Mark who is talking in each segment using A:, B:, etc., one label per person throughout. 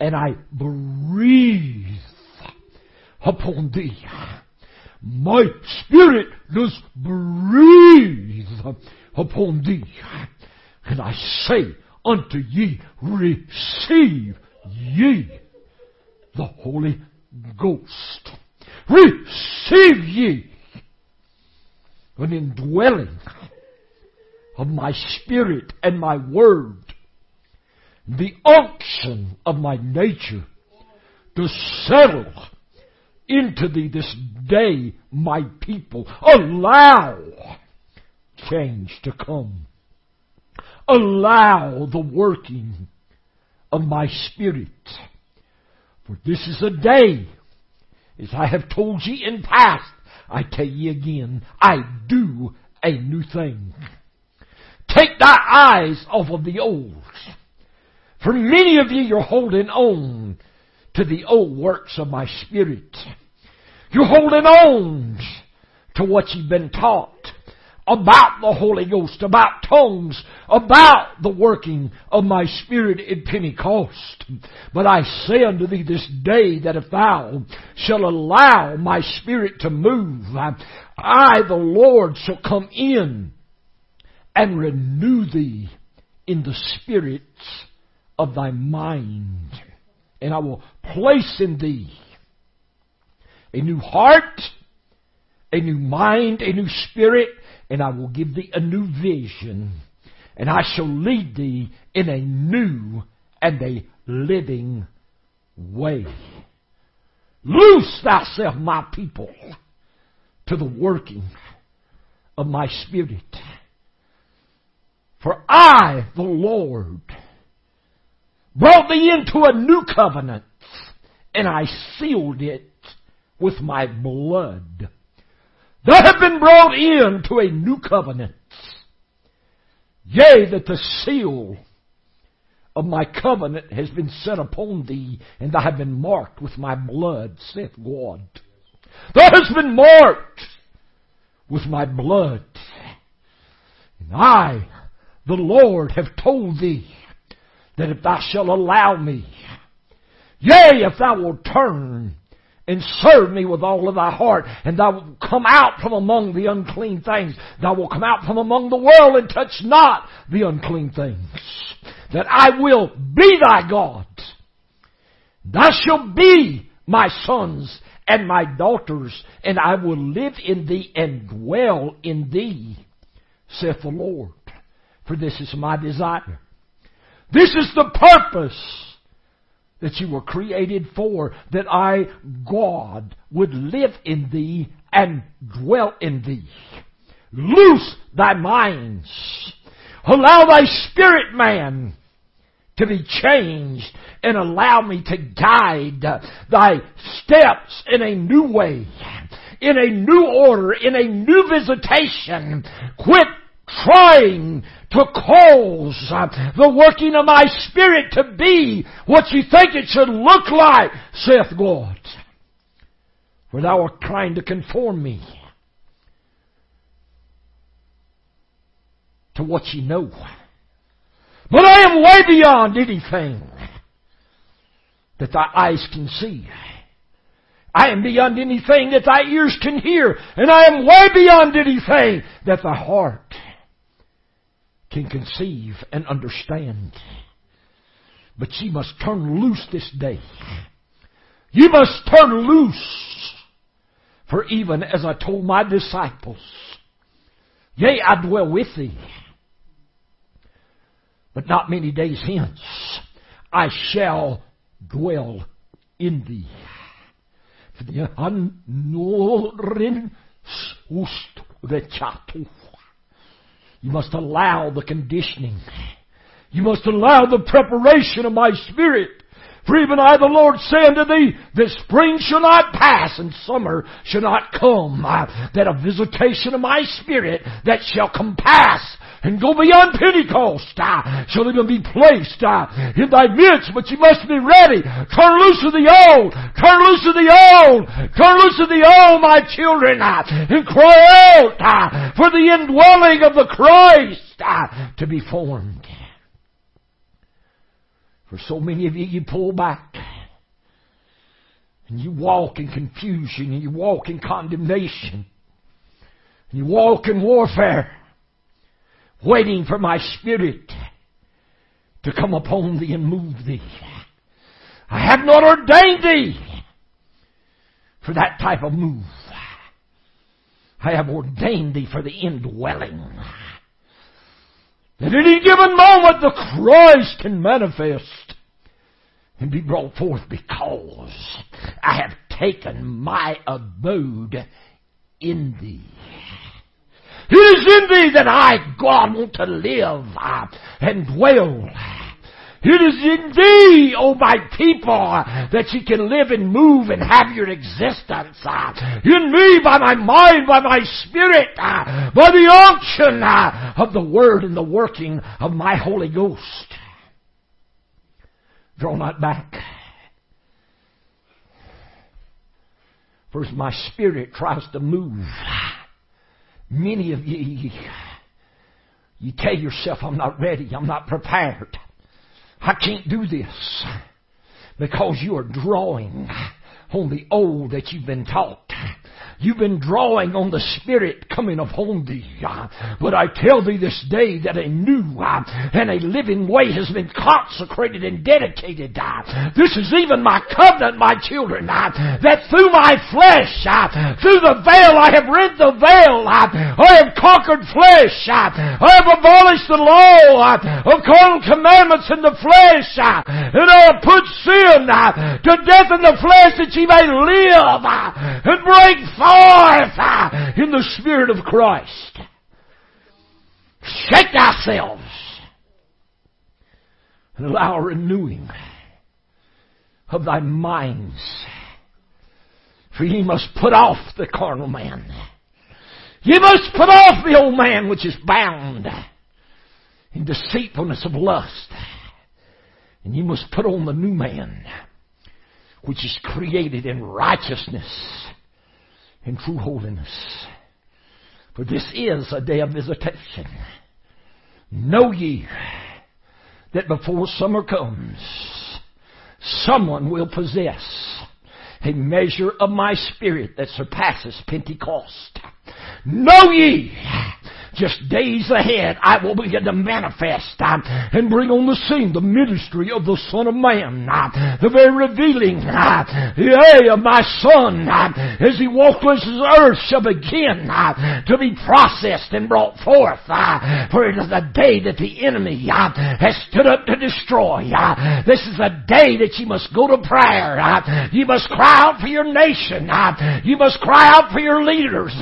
A: and I breathe upon thee. My spirit does breathe upon thee. And I say unto ye, receive ye the Holy Ghost. Receive ye an indwelling of my spirit and my word, the unction of my nature to settle into thee this day, my people. Allow change to come. Allow the working of my spirit. For this is a day, as I have told ye in past, I tell ye again, I do a new thing. Take thy eyes off of the old. For many of you, you're holding on to the old works of my spirit. You're holding on to what you've been taught about the Holy Ghost, about tongues, about the working of my Spirit in Pentecost. But I say unto thee this day that if thou shalt allow my Spirit to move, I, the Lord, shall come in and renew thee in the spirits of thy mind. And I will place in thee a new heart, a new mind, a new spirit, and I will give thee a new vision, and I shall lead thee in a new and a living way. Loose thyself, my people, to the working of my spirit. For I, the Lord, brought thee into a new covenant, and I sealed it with my blood. Thou have been brought into a new covenant. Yea, that the seal of my covenant has been set upon thee, and thou have been marked with my blood, saith God. Thou hast been marked with my blood. And I, the Lord, have told thee that if thou shalt allow me, yea, if thou wilt turn and serve me with all of thy heart, and thou wilt come out from among the unclean things. Thou wilt come out from among the world and touch not the unclean things. That I will be thy God. Thou shalt be my sons and my daughters, and I will live in thee and dwell in thee, saith the Lord. For this is my desire. This is the purpose that you were created for, that I, God, would live in thee and dwell in thee. Loose thy minds. Allow thy spirit man to be changed and allow me to guide thy steps in a new way, in a new order, in a new visitation. Quit trying to cause uh, the working of my spirit to be what you think it should look like, saith God. For thou art trying to conform me to what you know. But I am way beyond anything that thy eyes can see. I am beyond anything that thy ears can hear, and I am way beyond anything that thy heart can conceive and understand. But ye must turn loose this day. You must turn loose. For even as I told my disciples, yea, I dwell with thee. But not many days hence, I shall dwell in thee. The you must allow the conditioning. You must allow the preparation of my spirit. For even I, the Lord, say unto thee, that spring shall not pass and summer shall not come, uh, that a visitation of my spirit that shall compass and go beyond Pentecost uh, shall even be placed uh, in thy midst, but you must be ready. Turn loose of the old, turn loose of the old, turn loose of the old, my children, uh, and cry out uh, for the indwelling of the Christ uh, to be formed. For so many of you, you pull back. And you walk in confusion and you walk in condemnation. And you walk in warfare, waiting for my spirit to come upon thee and move thee. I have not ordained thee for that type of move. I have ordained thee for the indwelling. That at any given moment the Christ can manifest and be brought forth because I have taken my abode in thee. It is in thee that I, God, want to live uh, and dwell. It is in thee, O oh my people, that you can live and move and have your existence. Uh, in me, by my mind, by my spirit, uh, by the unction of the Word and the working of my Holy Ghost. Draw not back. First, my spirit tries to move. Many of you, you tell yourself, I'm not ready, I'm not prepared. I can't do this. Because you are drawing on the old that you've been taught. You've been drawing on the Spirit coming upon thee. Uh, but I tell thee this day that a new uh, and a living way has been consecrated and dedicated. Uh. This is even my covenant, my children, that through my flesh, through the veil, I have rent the veil. I have conquered flesh. I have abolished the law of carnal commandments in the flesh. And I have put sin to death in the flesh that ye may live and break forth forth in the Spirit of Christ. Shake ourselves and allow a renewing of thy minds. For ye must put off the carnal man. Ye must put off the old man which is bound in deceitfulness of lust. And ye must put on the new man which is created in righteousness in true holiness. For this is a day of visitation. Know ye that before summer comes, someone will possess a measure of my spirit that surpasses Pentecost. Know ye just days ahead, I will begin to manifest uh, and bring on the scene the ministry of the Son of Man, uh, the very revealing, uh, yea, of my Son, uh, as He walks this earth shall begin uh, to be processed and brought forth. Uh, for it is the day that the enemy has stood up to destroy. This is the day that you must go to prayer. You must cry out for your nation. You must cry out for your leaders.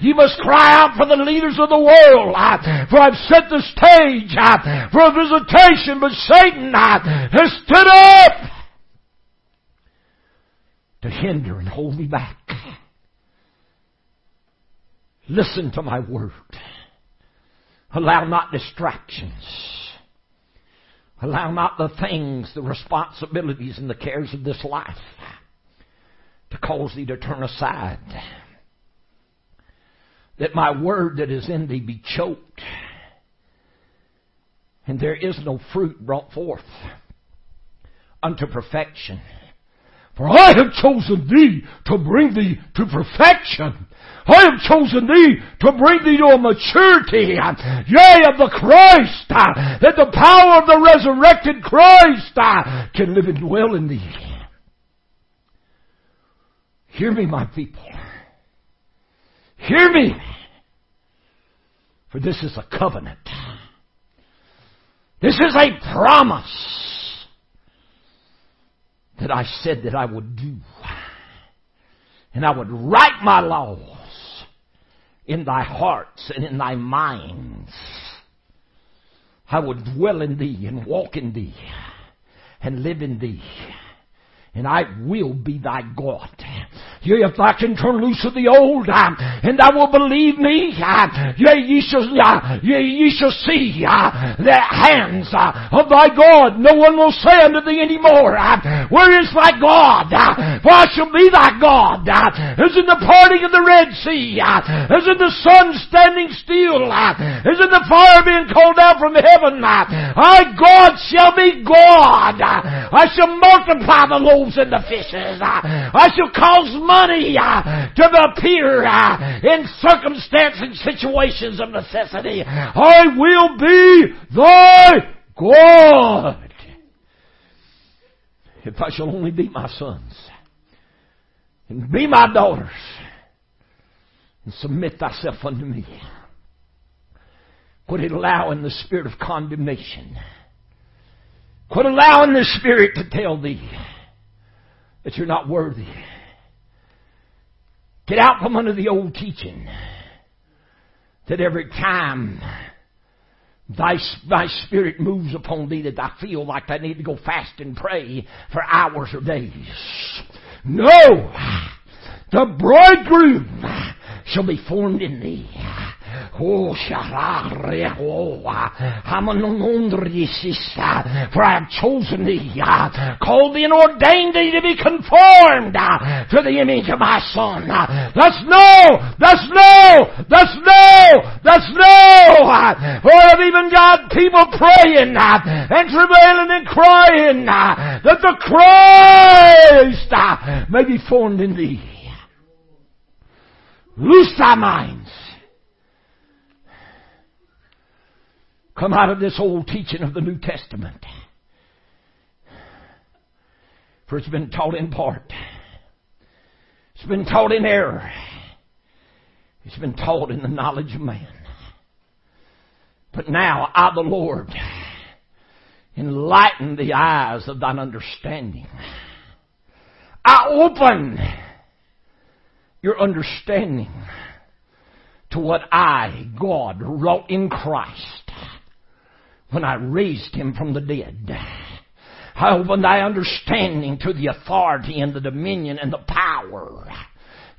A: You must cry out for the leaders of the world. Uh, for I've set the stage uh, for a visitation, but Satan uh, has stood up to hinder and hold me back. Listen to my word. Allow not distractions. Allow not the things, the responsibilities, and the cares of this life to cause thee to turn aside that my word that is in thee be choked, and there is no fruit brought forth unto perfection. For I have chosen thee to bring thee to perfection. I have chosen thee to bring thee to a maturity, yea, of the Christ, that the power of the resurrected Christ can live and dwell in thee. Hear me, my people. Hear me. For this is a covenant. This is a promise that I said that I would do. And I would write my laws in thy hearts and in thy minds. I would dwell in thee and walk in thee and live in thee and I will be thy God. If thou can turn loose of the old, uh, and thou will believe me, uh, yea, ye shall, uh, yea, ye shall see the hands of thy God. No one will say unto thee any more, Where is thy God? For I shall be thy God. As in the parting of the Red Sea, as in the sun standing still, as in the fire being called down from heaven, I, God, shall be God. I shall multiply the loaves and the fishes. I shall cause money uh, to appear uh, in circumstances and situations of necessity. I will be thy God. If I shall only be my sons and be my daughters and submit thyself unto me. Quit allowing the spirit of condemnation. Quit allowing the spirit to tell thee that you're not worthy. Get out from under the old teaching that every time thy, thy spirit moves upon thee that I feel like I need to go fast and pray for hours or days. No! The bridegroom shall be formed in thee. Oh, for I have chosen thee, uh, called thee and ordained thee to be conformed uh, to the image of my Son. Uh, that's no, that's no, that's no, that's no. For I've even got people praying and travailing and crying that the Christ may be formed in thee. Loose thy minds. Come out of this old teaching of the New Testament. For it's been taught in part. It's been taught in error. It's been taught in the knowledge of man. But now I, the Lord, enlighten the eyes of thine understanding. I open your understanding to what I, God, wrought in Christ when I raised him from the dead. I opened thy understanding to the authority and the dominion and the power,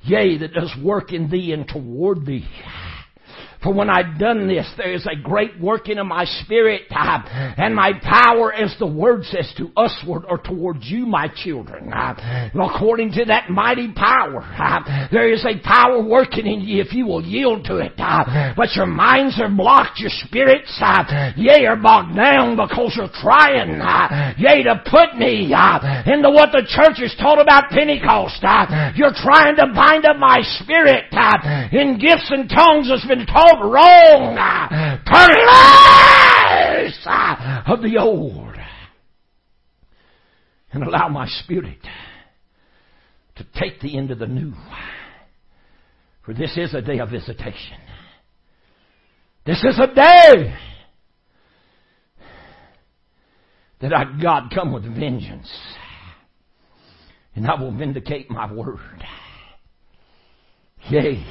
A: yea, that does work in thee and toward thee. For when I've done this, there is a great working of my spirit, uh, and my power, as the word says, to usward or towards you, my children. Uh, according to that mighty power, uh, there is a power working in you if you will yield to it. But your minds are blocked, your spirits, yea, are bogged down because you're trying, yea, to put me into what the church has taught about Pentecost. You're trying to bind up my spirit in gifts and tongues that's been taught wrong. Turn loose of the old. And allow my spirit to take thee into the new. For this is a day of visitation. This is a day that I, God, come with vengeance. And I will vindicate my word. Yea.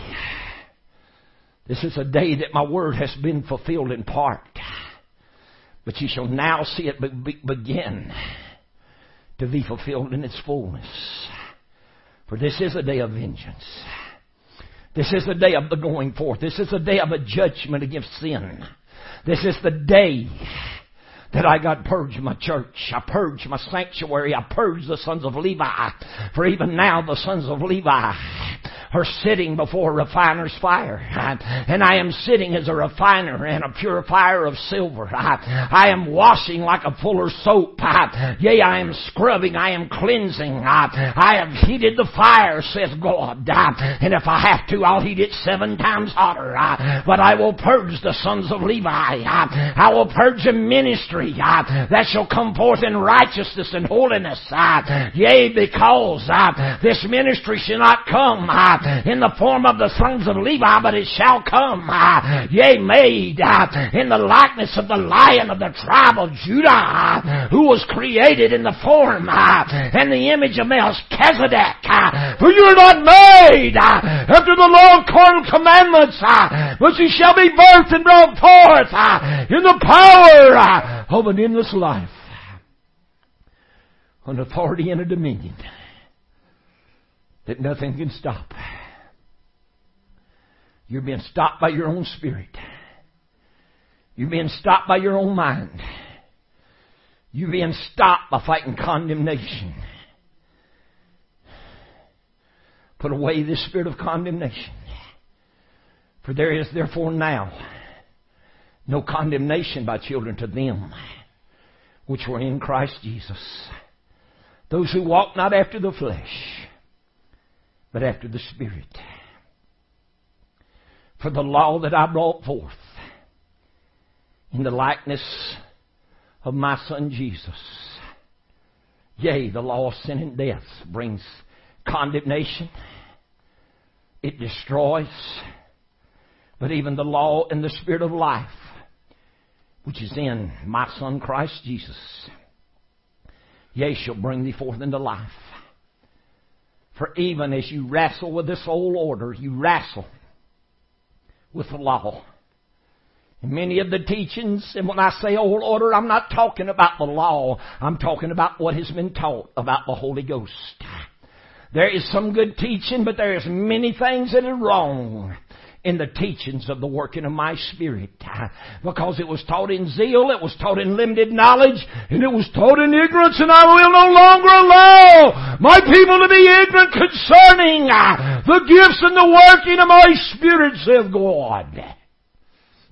A: This is a day that my word has been fulfilled in part. But you shall now see it be- begin to be fulfilled in its fullness. For this is a day of vengeance. This is the day of the going forth. This is the day of a judgment against sin. This is the day that I got purged my church. I purged my sanctuary. I purged the sons of Levi. For even now the sons of Levi are sitting before a refiner's fire. And I am sitting as a refiner and a purifier of silver. I am washing like a fuller's soap. Yea, I am scrubbing. I am cleansing. I have heated the fire, says God. And if I have to, I'll heat it seven times hotter. But I will purge the sons of Levi. I will purge a ministry that shall come forth in righteousness and holiness. Yea, because this ministry shall not come in the form of the sons of Levi, but it shall come, uh, yea, made uh, in the likeness of the lion of the tribe of Judah, uh, who was created in the form and the image of Melchizedek. For you are not made after the law of carnal commandments, but you shall be birthed and brought forth in the power of an endless life, an authority and a dominion that nothing can stop. You're being stopped by your own spirit. You're being stopped by your own mind. You're being stopped by fighting condemnation. Put away this spirit of condemnation. For there is therefore now no condemnation by children to them which were in Christ Jesus. Those who walk not after the flesh, but after the Spirit. For the law that I brought forth in the likeness of my Son Jesus, yea, the law of sin and death brings condemnation. It destroys. But even the law and the Spirit of life which is in my Son Christ Jesus, yea, shall bring thee forth into life. For even as you wrestle with this old order, you wrestle with the law. And many of the teachings, and when I say old order, I'm not talking about the law. I'm talking about what has been taught about the Holy Ghost. There is some good teaching, but there is many things that are wrong in the teachings of the working of my spirit. Because it was taught in zeal, it was taught in limited knowledge, and it was taught in ignorance, and I will no longer allow my people to be ignorant concerning uh, the gifts and the working of my spirit, saith God.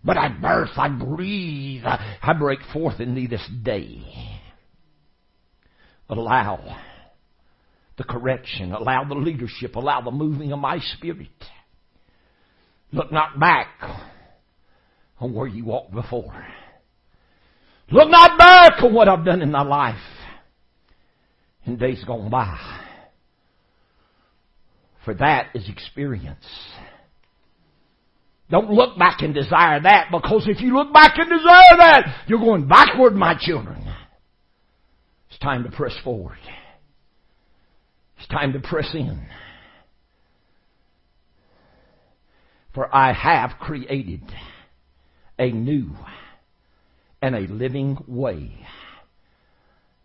A: But I birth, I breathe, I break forth in thee this day. Allow the correction, allow the leadership, allow the moving of my spirit. Look not back on where you walked before. Look not back on what I've done in my life in days gone by. For that is experience. Don't look back and desire that because if you look back and desire that, you're going backward, my children. It's time to press forward. It's time to press in. For I have created a new and a living way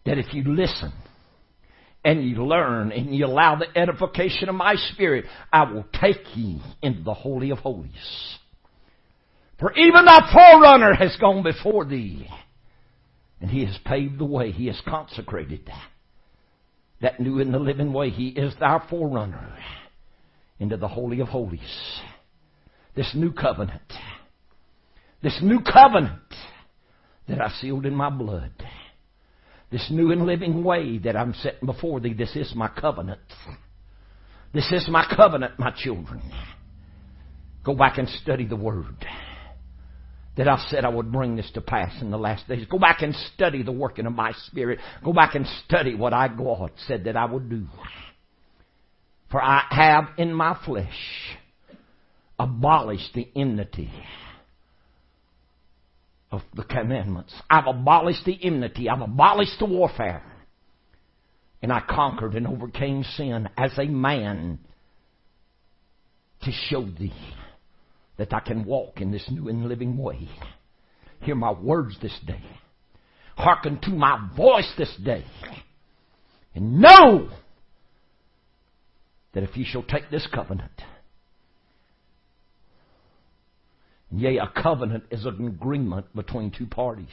A: that if you listen and you learn and you allow the edification of my spirit, I will take ye into the Holy of Holies. For even thy forerunner has gone before thee, and he has paved the way, he has consecrated that new and the living way. He is thy forerunner into the Holy of Holies this new covenant. This new covenant that I sealed in my blood. This new and living way that I'm setting before thee. This is my covenant. This is my covenant, my children. Go back and study the Word. That I said I would bring this to pass in the last days. Go back and study the working of my Spirit. Go back and study what I, God, said that I would do. For I have in my flesh abolished the enmity of the commandments. I've abolished the enmity. I've abolished the warfare. And I conquered and overcame sin as a man to show thee that I can walk in this new and living way. Hear my words this day. Hearken to my voice this day. And know that if you shall take this covenant, Yea, a covenant is an agreement between two parties.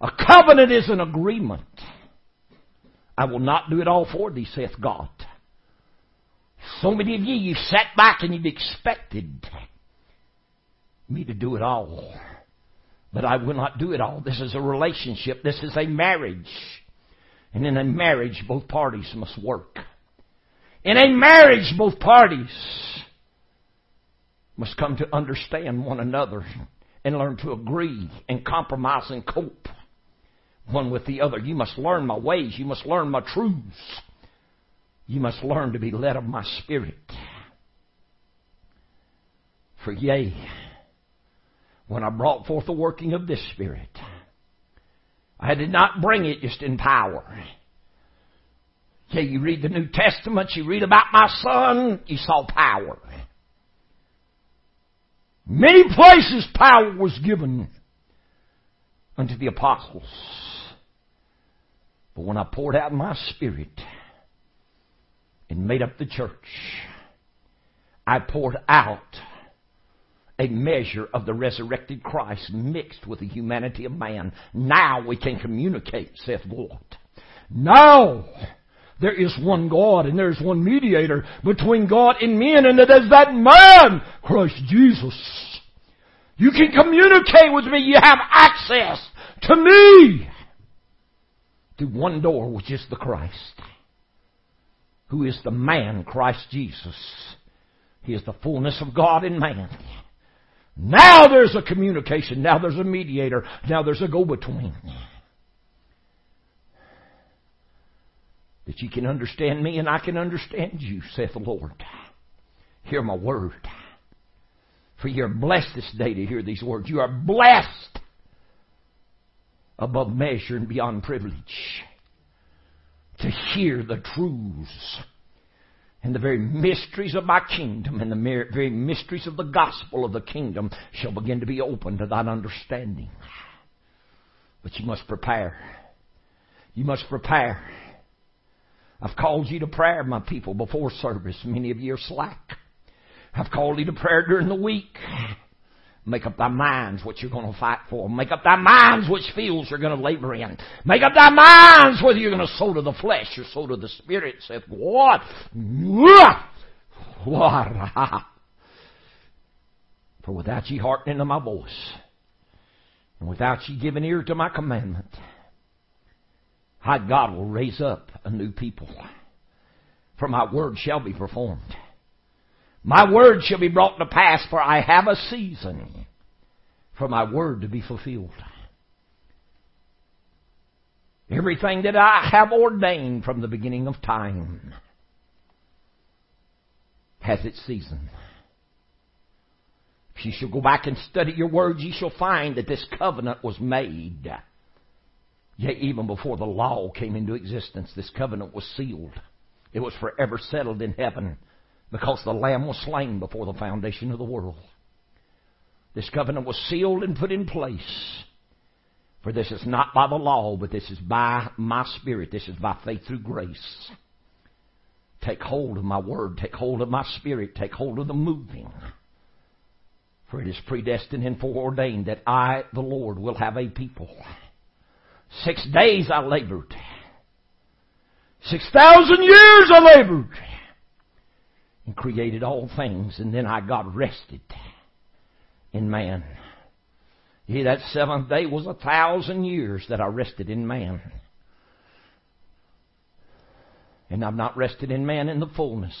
A: A covenant is an agreement. I will not do it all for thee, saith God. So many of you, you sat back and you've expected me to do it all. But I will not do it all. This is a relationship. This is a marriage. And in a marriage, both parties must work. In a marriage, both parties must come to understand one another and learn to agree and compromise and cope one with the other. You must learn my ways. You must learn my truths. You must learn to be led of my spirit. For yea, when I brought forth the working of this spirit, I did not bring it just in power. Yea, you read the New Testament, you read about my son, you saw power. Many places power was given unto the apostles. But when I poured out my spirit and made up the church. I poured out a measure of the resurrected Christ mixed with the humanity of man. Now we can communicate, saith God. Now there is one God and there is one mediator between God and men, and it is that man, Christ Jesus. You can communicate with me. You have access to me through one door, which is the Christ, who is the man, Christ Jesus. He is the fullness of God in man. Now there's a communication. Now there's a mediator. Now there's a go-between. That you can understand me and I can understand you, saith the Lord. Hear my word. For you're blessed this day to hear these words. You are blessed above measure and beyond privilege to hear the truths and the very mysteries of my kingdom and the very mysteries of the gospel of the kingdom shall begin to be open to thine understanding. But you must prepare. You must prepare. I've called you to prayer, my people, before service. Many of you are slack. I've called you to prayer during the week. Make up thy minds what you're going to fight for. Make up thy minds which fields you're going to labor in. Make up thy minds whether you're going to sow to the flesh or sow to the spirit. Saith what? What? For without ye hearkening to my voice, and without ye giving ear to my commandment, I, God, will raise up a new people. For my word shall be performed. My word shall be brought to pass, for I have a season for my word to be fulfilled. Everything that I have ordained from the beginning of time has its season. If you shall go back and study your words, you shall find that this covenant was made. Yet even before the law came into existence, this covenant was sealed. It was forever settled in heaven because the Lamb was slain before the foundation of the world. This covenant was sealed and put in place. For this is not by the law, but this is by my Spirit. This is by faith through grace. Take hold of my word. Take hold of my Spirit. Take hold of the moving. For it is predestined and foreordained that I, the Lord, will have a people. Six days I labored. Six thousand years I labored and created all things, and then I got rested in man. Yeah, that seventh day was a thousand years that I rested in man. And I've not rested in man in the fullness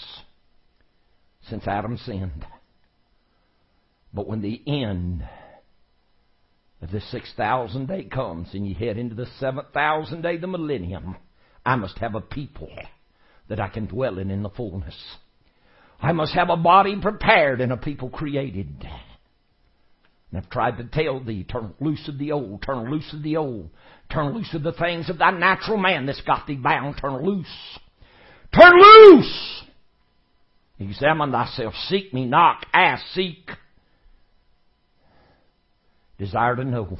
A: since Adam sinned. But when the end the six thousand day comes and you head into the seventh thousand day, the millennium, I must have a people that I can dwell in in the fullness. I must have a body prepared and a people created. And I've tried to tell thee, turn loose of the old, turn loose of the old, turn loose of the things of thy natural man that's got thee bound, turn loose. Turn loose! Examine thyself, seek me, knock, ask, seek. Desire to know.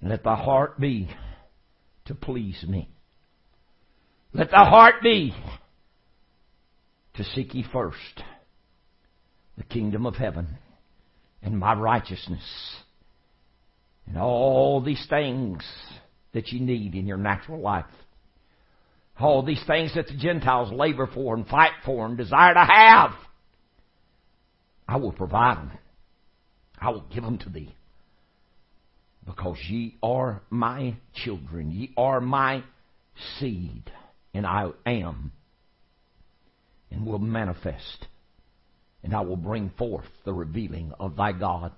A: And let thy heart be to please me. Let thy heart be to seek ye first the kingdom of heaven and my righteousness and all these things that you need in your natural life. All these things that the Gentiles labor for and fight for and desire to have. I will provide them. I will give them to thee. Because ye are my children. Ye are my seed. And I am and will manifest, and I will bring forth the revealing of thy God.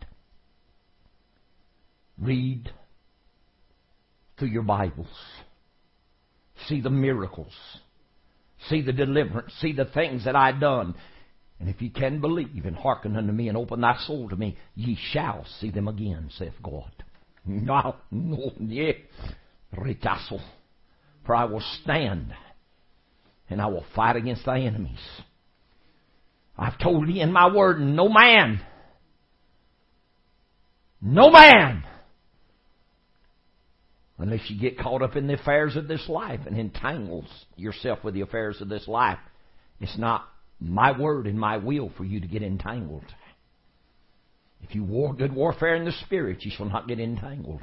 A: Read through your Bibles. See the miracles. See the deliverance. See the things that I've done. And if ye can believe and hearken unto me and open thy soul to me, ye shall see them again, saith God. No, no, yeah. Rechazo. For I will stand and I will fight against thy enemies. I've told thee in my word, no man, no man Unless you get caught up in the affairs of this life and entangles yourself with the affairs of this life. It's not my word and my will for you to get entangled. If you war good warfare in the spirit, you shall not get entangled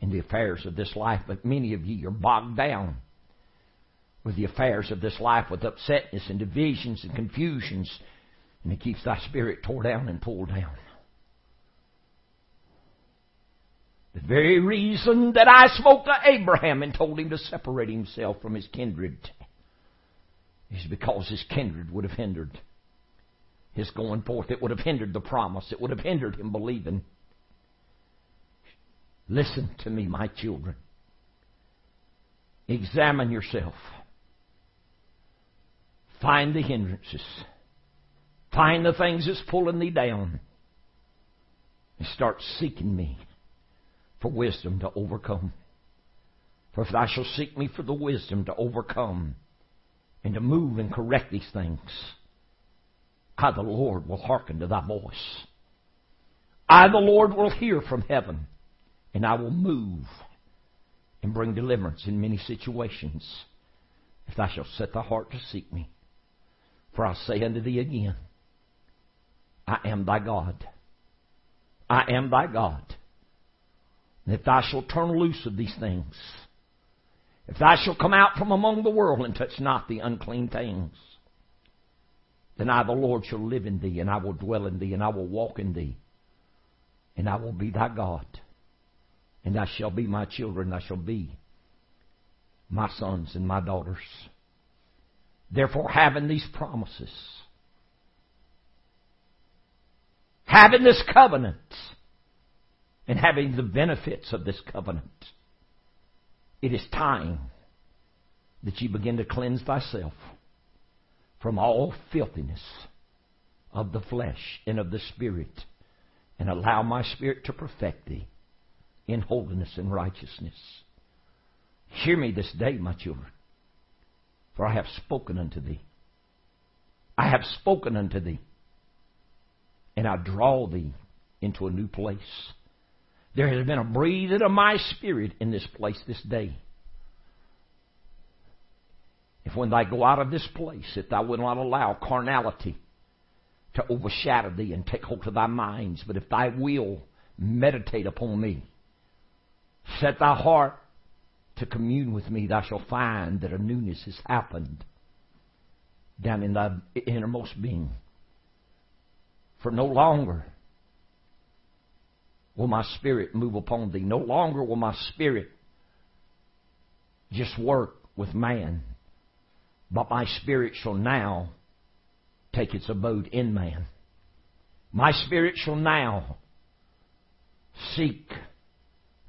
A: in the affairs of this life. But many of you are bogged down with the affairs of this life, with upsetness and divisions and confusions, and it keeps thy spirit tore down and pulled down. The very reason that I spoke to Abraham and told him to separate himself from his kindred is because his kindred would have hindered his going forth. It would have hindered the promise. It would have hindered him believing. Listen to me, my children. Examine yourself. Find the hindrances. Find the things that's pulling thee down. And start seeking me for wisdom to overcome. For if thou shalt seek me for the wisdom to overcome and to move and correct these things, I, the Lord, will hearken to thy voice. I, the Lord, will hear from heaven, and I will move and bring deliverance in many situations if thou shalt set thy heart to seek me. For I say unto thee again, I am thy God. I am thy God. And if thou shalt turn loose of these things, if thou shalt come out from among the world and touch not the unclean things, then I, the Lord, shall live in thee, and I will dwell in thee, and I will walk in thee, and I will be thy God. And thou shalt be my children, thou shalt be my sons and my daughters. Therefore, having these promises, having this covenant, and having the benefits of this covenant. It is time that you begin to cleanse thyself from all filthiness of the flesh and of the spirit, and allow my spirit to perfect thee in holiness and righteousness. Hear me this day, my children, for I have spoken unto thee. I have spoken unto thee, and I draw thee into a new place there has been a breathing of my spirit in this place this day. If when thou go out of this place, if thou will not allow carnality to overshadow thee and take hold of thy minds, but if thy will meditate upon me, set thy heart to commune with me, thou shalt find that a newness has happened down in thy innermost being. For no longer will my spirit move upon thee. No longer will my spirit just work with man, but my spirit shall now take its abode in man. My spirit shall now seek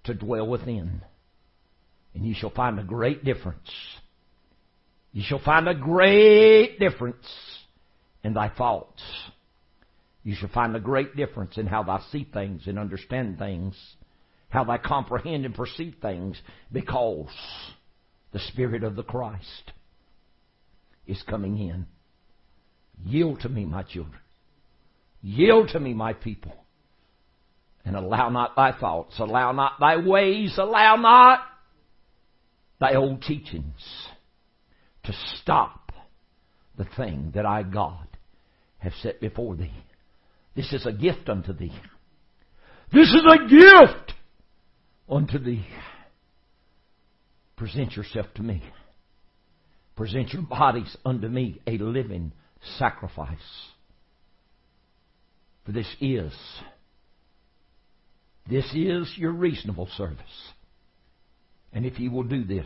A: to dwell within. And you shall find a great difference. You shall find a great difference in thy thoughts you shall find a great difference in how thou see things and understand things, how thou comprehend and perceive things, because the Spirit of the Christ is coming in. Yield to me, my children. Yield to me, my people. And allow not thy thoughts, allow not thy ways, allow not thy old teachings to stop the thing that I, God, have set before thee. This is a gift unto thee. This is a gift unto thee. Present yourself to me. Present your bodies unto me a living sacrifice. For this is, this is your reasonable service. And if ye will do this,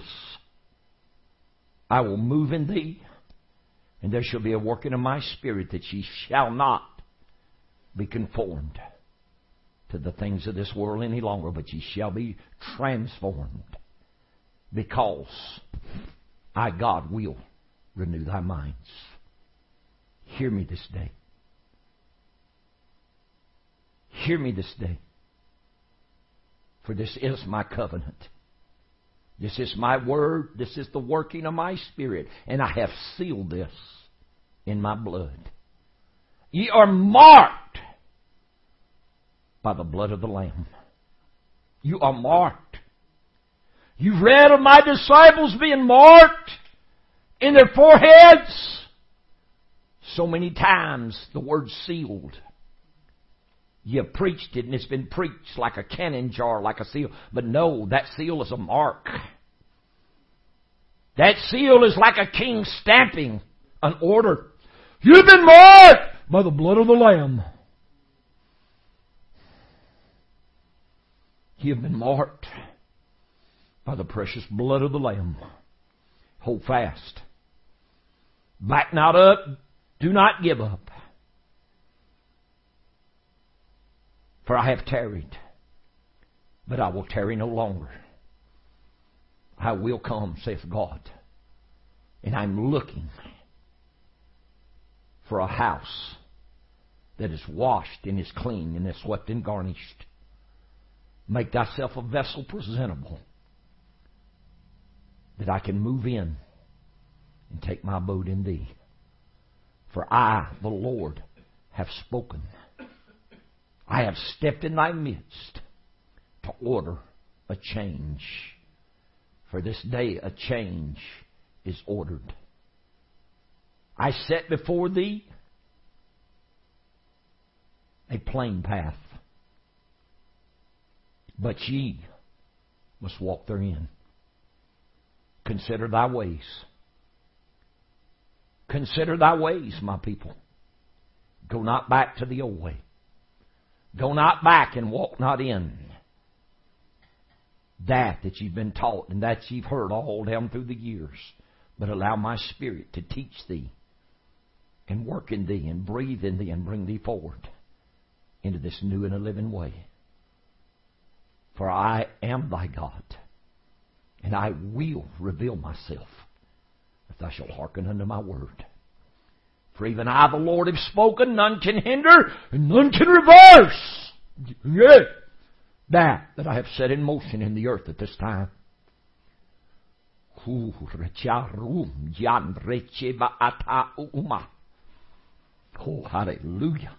A: I will move in thee, and there shall be a working of my spirit that ye shall not be conformed to the things of this world any longer, but ye shall be transformed because I, God, will renew thy minds. Hear me this day. Hear me this day. For this is my covenant. This is my word. This is the working of my spirit. And I have sealed this in my blood. Ye are marked by the blood of the Lamb. You are marked You've read of my disciples being marked in their foreheads. So many times the word sealed. You have preached it and it's been preached like a cannon jar, like a seal. But no, that seal is a mark. That seal is like a king stamping an order. You've been marked by the blood of the Lamb. You have been marked by the precious blood of the Lamb. Hold fast. Back not up. Do not give up. For I have tarried, but I will tarry no longer. I will come, saith God. And I'm looking for a house that is washed and is clean and is swept and garnished. Make thyself a vessel presentable that I can move in and take my abode in thee. For I, the Lord, have spoken. I have stepped in thy midst to order a change. For this day a change is ordered. I set before thee a plain path, but ye must walk therein. Consider thy ways. Consider thy ways, my people. Go not back to the old way. Go not back and walk not in that that you've been taught and that you've heard all down through the years. But allow my Spirit to teach thee and work in thee and breathe in thee and bring thee forward into this new and a living way. For I am thy God, and I will reveal myself if thou shalt hearken unto my word. For even I, the Lord, have spoken, none can hinder, and none can reverse. Yeah. That that I have set in motion in the earth at this time. Oh, hallelujah.